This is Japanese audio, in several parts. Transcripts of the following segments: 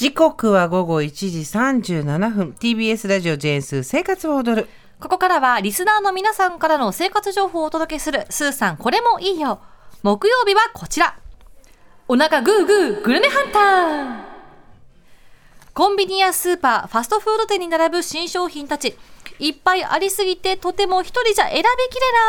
時刻は午後1時37分。TBS ラジオジェーンス生活を踊る。ここからはリスナーの皆さんからの生活情報をお届けするスーさんこれもいいよ。木曜日はこちら。お腹グーグーグルメハンター。コンビニやスーパー、ファストフード店に並ぶ新商品たち。いっぱいありすぎてとても一人じゃ選びきれ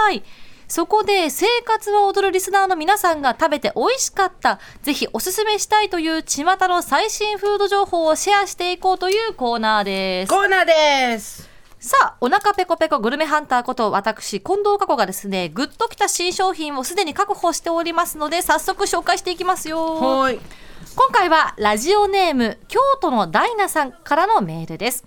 ない。そこで生活を踊るリスナーの皆さんが食べて美味しかった、ぜひおすすめしたいという巷の最新フード情報をシェアしていこうというコーナーです。コーナーです。さあ、お腹ペコペコグルメハンターこと私、近藤佳子がですね、グッときた新商品をすでに確保しておりますので、早速紹介していきますよ。はーい。今回はラジオネーム京都のダイナさんからのメールです。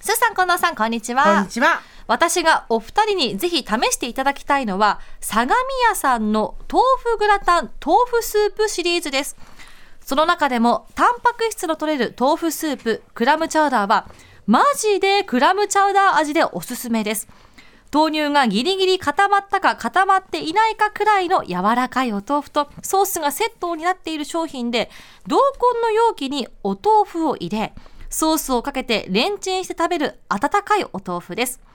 スーさん近藤さんこんにちは。こんにちは私がお二人にぜひ試していただきたいのは相模屋さんの豆腐グラタン豆腐スープシリーズです。その中でもタンパク質の取れる豆腐スープクラムチャウダーはマジでクラムチャウダー味でおすすめです。豆乳がギリギリ固まったか固まっていないかくらいの柔らかいお豆腐とソースがセットになっている商品で同梱の容器にお豆腐を入れソースをかけてレンチンして食べる温かいお豆腐です。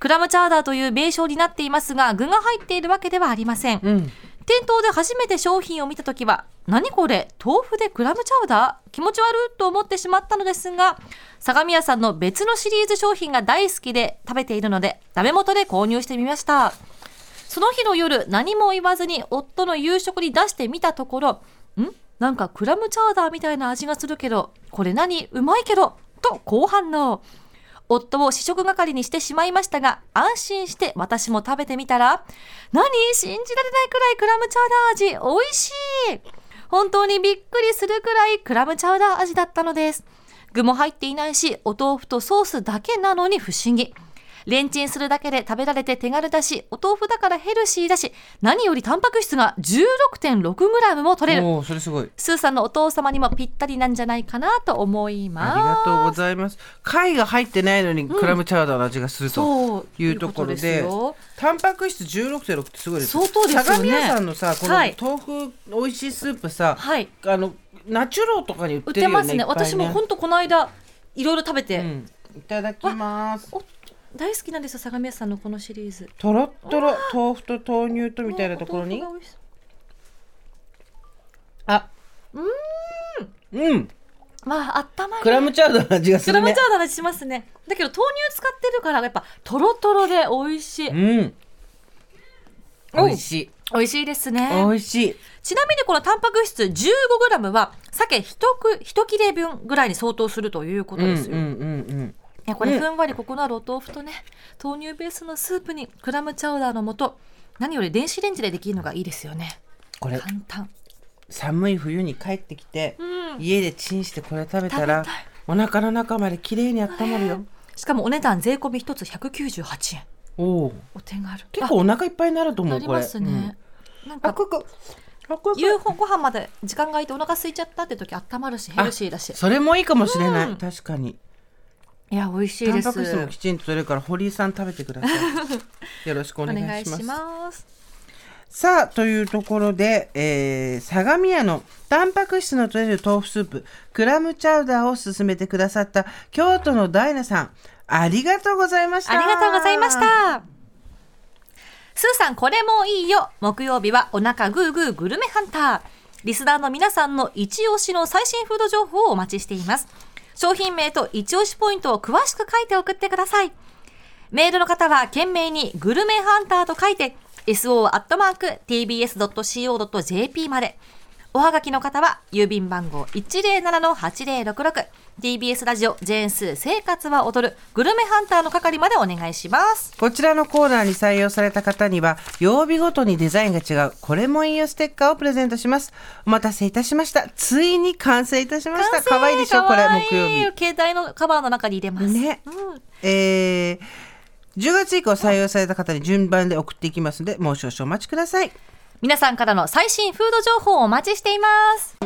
クラムチャウダーという名称になっていますが具が入っているわけではありません、うん。店頭で初めて商品を見た時は何これ？豆腐でクラムチャウダー？気持ち悪いと思ってしまったのですが相模屋さんの別のシリーズ商品が大好きで食べているのでダメ元で購入してみました。その日の夜何も言わずに夫の夕食に出してみたところん？なんかクラムチャウダーみたいな味がするけどこれ何？うまいけどと好反応夫を試食係にしてしまいましたが安心して私も食べてみたら何？信じられないくらいクラムチャウダー味美味しい！本当にびっくりするくらいクラムチャウダー味だったのです。具も入っていないしお豆腐とソースだけなのに不思議。レンチンするだけで食べられて手軽だしお豆腐だからヘルシーだし何よりタンパク質が 16.6g も取れる。おおそれすごい。スーさんのお父様にもぴったりなんじゃないかなと思います。ありがとうございます。貝が入ってないのにクラムチャウダーの味がするとそういうところで,、いうことタンパク質16.6ってすごいです相当ですよね。相模屋さんのさこのはい。豆腐美味しいスープさ、はい。あのナチュローとかに売っ売っててるよねますね。いっぱい私も本当この間いろいろ食べて、うん。いただきます。お大好きなんですよ相模屋さんのこのシリーズ。とろっとろ豆腐と豆乳とみたいなところに。お豆腐が美味しそうあうん。まああったまるクラムチャウダーの味がすクラるねムチャウダーの味しますね。だけど豆乳使ってるからやっぱとろとろで美味しい。うん。美お味しい。美味しいですね。美味しい。ちなみにこのタンパク質 15g は鮭1く一切れ分ぐらいに相当するということですよ、うんうんうんうんいやこれふんわりコクのあるお豆腐とね豆乳ベースのスープにクラムチャウダーの素何より電子レンジでできるのがいいですよね。これ簡単。寒い冬に帰ってきて、うん。家でチンしてこれ食べたらお腹の中まで綺麗に温まるよ、しかもお値段税込み一つ198円。おおお手軽。結構お腹いっぱいになると思うこれますね、なんかうんあここ。あここ。夕ご飯まで時間が空いてお腹空いちゃったって時温まるしヘルシーだし。それもいいかもしれない、うん。確かにいや美味しいです。タンパク質もきちんと取れるから堀井さん食べてください。よろしくおお願いします。ます。さあというところで、えー相模屋のタンパク質の取れる豆腐スープクラムチャウダーを勧めてくださった京都のダイナさんありがとうございました。ありがとうございました。スーさんこれもいいよ。木曜日はお腹グーグーグルメハンター。リスナーの皆さんの一押しの最新フード情報をお待ちしています商品名と一押しポイントを詳しく書いて送ってください。メールの方は懸命にグルメハンターと書いて so.tbs.co.jp まで。おはがきの方は郵便番号107-8066 TBS ラジオジェーンスー生活は踊るグルメハンターの係までお願いします。こちらのコーナーに採用された方には曜日ごとにデザインが違うこれもいいよステッカーをプレゼントします。お待たせいたしました。ついに完成いたしました。可愛いでしょ？これかわいい木曜日。携帯のカバーの中に入れます。ね。うん。えー10月以降採用された方に順番で送っていきますのでもう少々お待ちください皆さんからの最新フード情報をお待ちしています。